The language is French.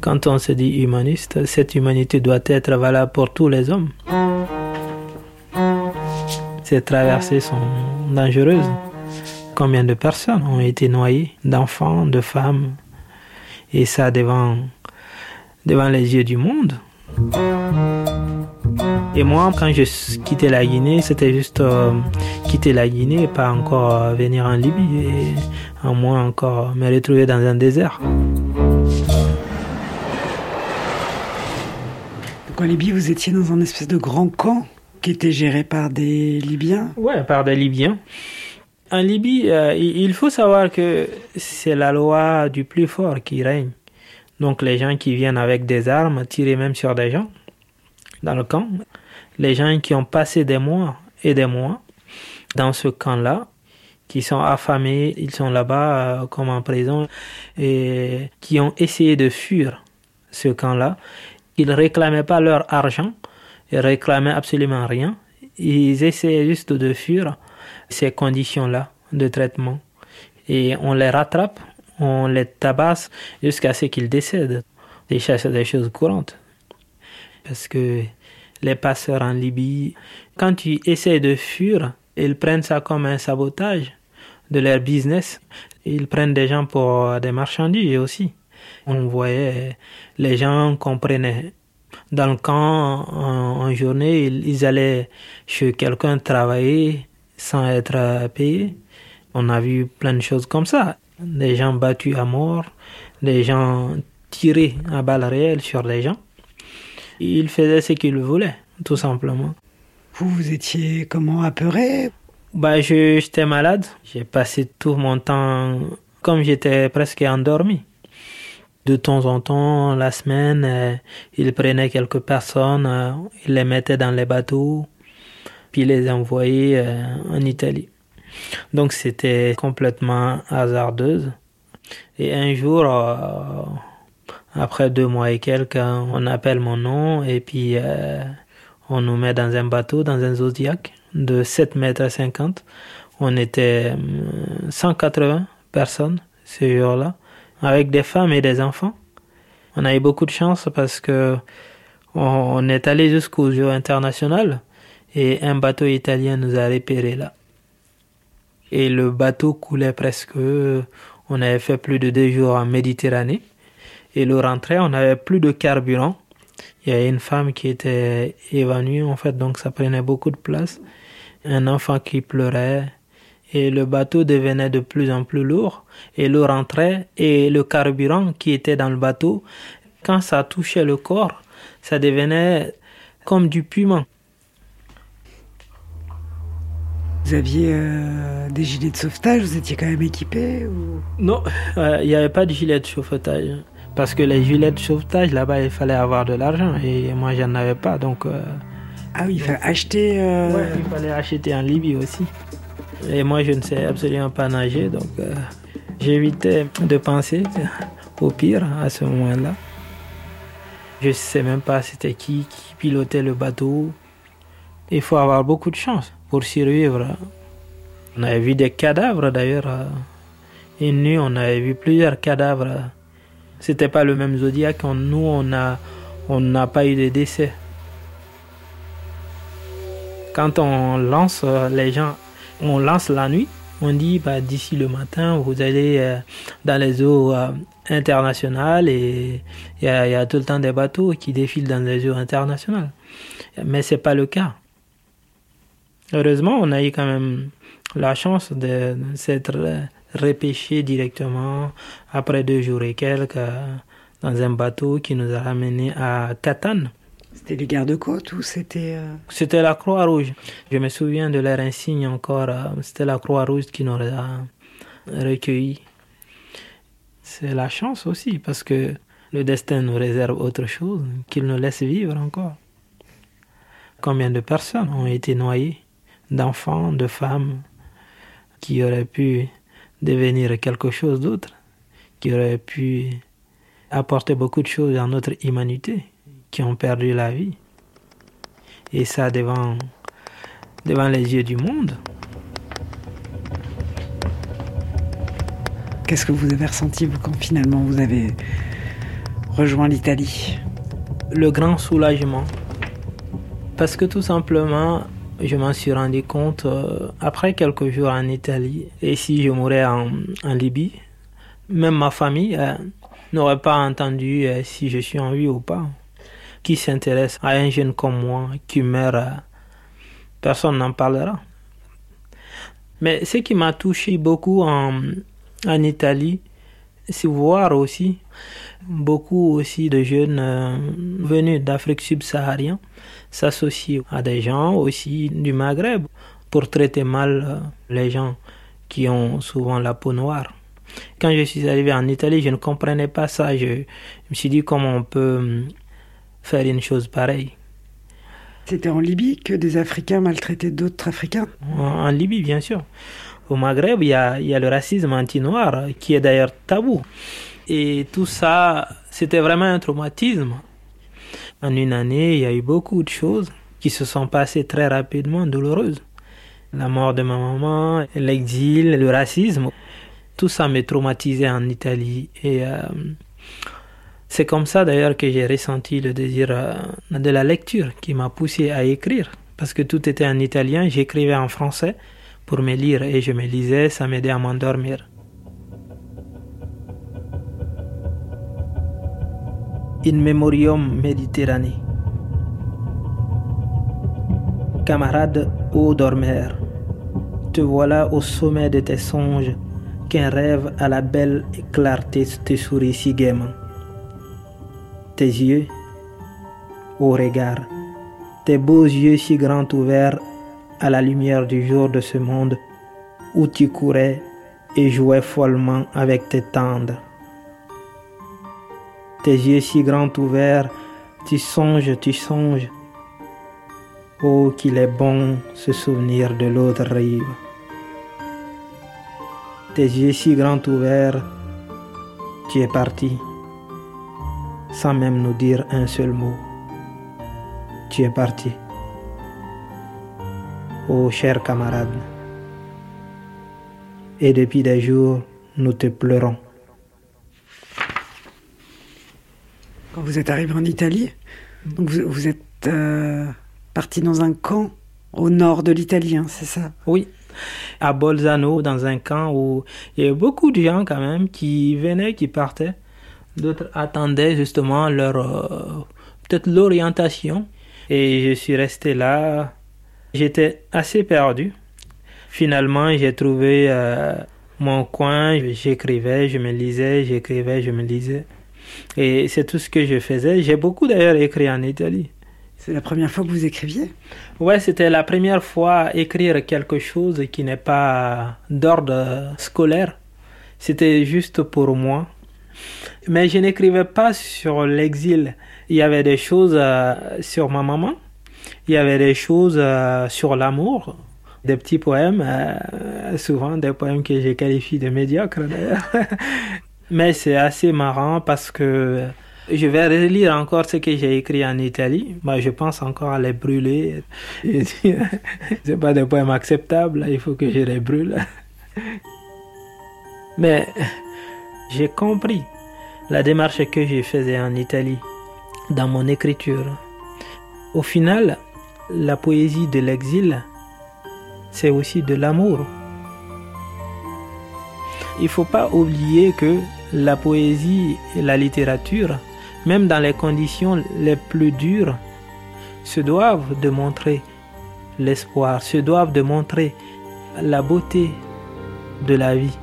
Quand on se dit humaniste, cette humanité doit être valable pour tous les hommes. Ces traversées sont dangereuses. Combien de personnes ont été noyées, d'enfants, de femmes, et ça devant, devant les yeux du monde? Et moi, quand je quittais la Guinée, c'était juste euh, quitter la Guinée et pas encore venir en Libye et en moins encore me retrouver dans un désert. Donc en Libye, vous étiez dans un espèce de grand camp qui était géré par des Libyens Ouais, par des Libyens. En Libye, euh, il faut savoir que c'est la loi du plus fort qui règne. Donc les gens qui viennent avec des armes, tirer même sur des gens dans le camp, les gens qui ont passé des mois et des mois dans ce camp-là, qui sont affamés, ils sont là-bas euh, comme en prison, et qui ont essayé de fuir ce camp-là. Ils réclamaient pas leur argent, ils réclamaient absolument rien. Ils essayaient juste de fuir ces conditions-là de traitement. Et on les rattrape, on les tabasse jusqu'à ce qu'ils décèdent. Déjà, c'est des choses courantes. Parce que les passeurs en Libye, quand tu essaies de fuir, ils prennent ça comme un sabotage de leur business. Ils prennent des gens pour des marchandises aussi. On voyait les gens comprenaient dans le camp en, journée, ils, allaient chez quelqu'un travailler sans être payés. On a vu plein de choses comme ça. Des gens battus à mort, des gens tirés à balles réelles sur les gens. Ils faisaient ce qu'ils voulaient, tout simplement. Vous, vous étiez comment apeuré? Bah, J'étais malade. J'ai passé tout mon temps comme j'étais presque endormi. De temps en temps, la semaine, euh, ils prenaient quelques personnes, euh, ils les mettaient dans les bateaux, puis les envoyaient euh, en Italie. Donc c'était complètement hasardeuse. Et un jour, après deux mois et quelques, on appelle mon nom et puis on nous met dans un bateau, dans un Zodiac de 7 mètres 50. On était 180 euh, personnes ce jour-là, avec des femmes et des enfants. On a eu beaucoup de chance parce que on est allé jusqu'au jeu international et un bateau italien nous a repéré là. Et le bateau coulait presque. On avait fait plus de deux jours en Méditerranée. Et le rentrée, on avait plus de carburant. Il y avait une femme qui était évanouie en fait, donc ça prenait beaucoup de place un enfant qui pleurait, et le bateau devenait de plus en plus lourd, et l'eau rentrait, et le carburant qui était dans le bateau, quand ça touchait le corps, ça devenait comme du piment. Vous aviez euh, des gilets de sauvetage, vous étiez quand même équipé Non, euh, il n'y avait pas de gilets de sauvetage. Parce que les gilets de sauvetage, là-bas, il fallait avoir de l'argent et moi, j'en avais pas. Donc, euh, ah oui, il fallait acheter. Euh, il fallait acheter en Libye aussi. Et moi, je ne sais absolument pas nager, donc euh, j'évitais de penser au pire à ce moment-là. Je ne sais même pas c'était qui qui pilotait le bateau. Il faut avoir beaucoup de chance pour survivre. On avait vu des cadavres d'ailleurs. Euh, une nuit, on avait vu plusieurs cadavres. C'était pas le même zodiaque. Nous, on on n'a pas eu de décès. Quand on lance euh, les gens, on lance la nuit, on dit bah, d'ici le matin, vous allez euh, dans les eaux euh, internationales et il y, a tout le temps des bateaux qui défilent dans les eaux internationales. Mais c'est pas le cas. Heureusement, on a eu quand même la chance de s'être repêché directement après deux jours et quelques dans un bateau qui nous a ramenés à Catane. C'était les gardes-côtes ou c'était... Euh, c'était la Croix-Rouge. Je me souviens de leur insigne encore. Euh, c'était la Croix-Rouge qui nous a recueillis. C'est la chance aussi parce que le destin nous réserve autre chose, qu'il nous laisse vivre encore. Combien de personnes ont été noyées, d'enfants, de femmes, qui auraient pu devenir quelque chose d'autre, qui auraient pu apporter beaucoup de choses à notre humanité? Qui ont perdu la vie. Et ça devant, devant les yeux du monde. Qu'est-ce que vous avez ressenti, vous, quand finalement vous avez rejoint l'Italie? Le grand soulagement. Parce que tout simplement, je m'en suis rendu compte euh, après quelques jours en Italie. Et si je mourais en, Libye, même ma famille euh, n'aurait pas entendu euh, si je suis en vie ou pas. Qui s'intéresse à un jeune comme moi qui meurt, personne n'en parlera. Mais ce qui m'a touché beaucoup en, en Italie, c'est voir aussi beaucoup aussi de jeunes venus d'Afrique subsaharienne s'associer à des gens aussi du Maghreb pour traiter mal euh, les gens qui ont souvent la peau noire. Quand je suis arrivé en Italie, je ne comprenais pas ça. Je, me suis dit comment on peut hum, faire une chose pareille. C'était en Libye que des Africains maltraitaient d'autres Africains en, Libye, bien sûr. Au Maghreb, il y a, il y a le racisme anti-noir qui est d'ailleurs tabou. Et tout ça, c'était vraiment un traumatisme. En une année, il y a eu beaucoup de choses qui se sont passées très rapidement, douloureuses. La mort de ma maman, l'exil, le racisme, tout ça m'a traumatisé en Italie. Et euh, c'est comme ça d'ailleurs que j'ai ressenti le désir euh, de la lecture qui m'a poussé à écrire. Parce que tout était en italien, j'écrivais en français pour me lire et je me lisais, ça m'aidait à m'endormir. In Memoriam Méditerranée. Camarade ô dormeur, te voilà au sommet de tes songes, qu'un rêve à la belle clarté te sourit si gaiement. Tes yeux, ô regard, tes beaux yeux si grands ouverts à la lumière du jour de ce monde où tu courais et jouais follement avec tes tendres tes yeux si grands ouverts, tu songes, tu songes. Oh, qu'il est bon se souvenir de l'autre rive. Tes yeux si grands ouverts, tu es parti, sans même nous dire un seul mot. Tu es parti. Oh, cher camarade. Et depuis des jours, nous te pleurons. quand vous êtes arrivé en Italie. Donc vous, êtes euh, parti dans un camp au nord de l'Italie, hein, c'est ça? Oui, à Bolzano, dans un camp où il y avait beaucoup de gens quand même qui venaient, qui partaient. D'autres attendaient justement leur euh, peut-être l'orientation. Et je suis resté là. J'étais assez perdu. Finalement, j'ai trouvé euh, mon coin. J'écrivais, je me lisais, j'écrivais, je me lisais. Et c'est tout ce que je faisais. J'ai beaucoup d'ailleurs écrit en Italie. C'est la première fois que vous écriviez? Ouais, c'était la première fois écrire quelque chose qui n'est pas d'ordre scolaire. C'était juste pour moi. Mais je n'écrivais pas sur l'exil. Il y avait des choses euh, sur ma maman. Il y avait des choses euh, sur l'amour. Des petits poèmes, euh, souvent des poèmes que je qualifie de médiocres d'ailleurs. Mais c'est assez marrant parce que je vais relire encore ce que j'ai écrit en Italie. Moi, je pense encore à les brûler. c'est pas des poèmes acceptables. Il faut que je les brûle. Mais j'ai compris la démarche que je faisais en Italie dans mon écriture. Au final, la poésie de l'exil, c'est aussi de l'amour. Il ne faut pas oublier que la poésie et la littérature, même dans les conditions les plus dures, se doivent de montrer l'espoir, se doivent de montrer la beauté de la vie.